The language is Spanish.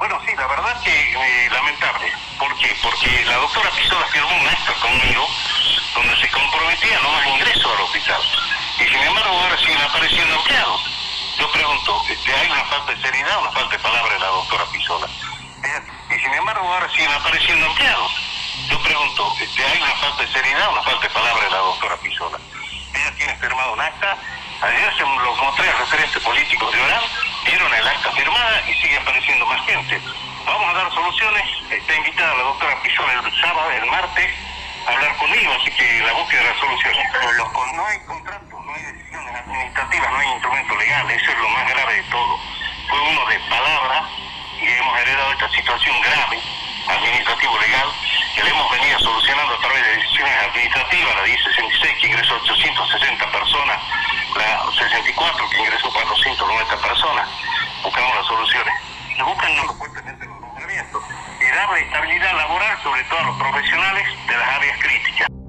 Bueno, sí, la verdad que eh, lamentable. ¿Por qué? Porque la doctora Pisola firmó un acta conmigo donde se comprometía no más ingreso al hospital. Y sin embargo ahora siguen apareciendo empleados. Yo pregunto, este, ¿hay una falta de seriedad o una falta de palabra de la doctora Pisola? Y sin embargo ahora siguen apareciendo empleados. Yo pregunto, este, ¿hay una falta de seriedad o una falta de palabra de la doctora Pisola? Ella tiene firmado un acta. Ayer se los mostré a referentes políticos de Orán, vieron el acta firmada y sigue apareciendo más gente. Vamos a dar soluciones. Está invitada la doctora Pisola el sábado, el martes, a hablar conmigo, así que la búsqueda de las soluciones. No hay contratos, no hay decisiones administrativas, no hay instrumento legal, eso es lo más grave de todo. Fue uno de palabras y hemos heredado esta situación grave, administrativo-legal, que le hemos venido solucionando a través de decisiones administrativas, la 1066 que ingresó 860 personas, la 64 que ingresó 490 personas, soluciones. Se buscan los supuestamente los nombramientos y darle estabilidad laboral, sobre todo a los profesionales de las áreas críticas.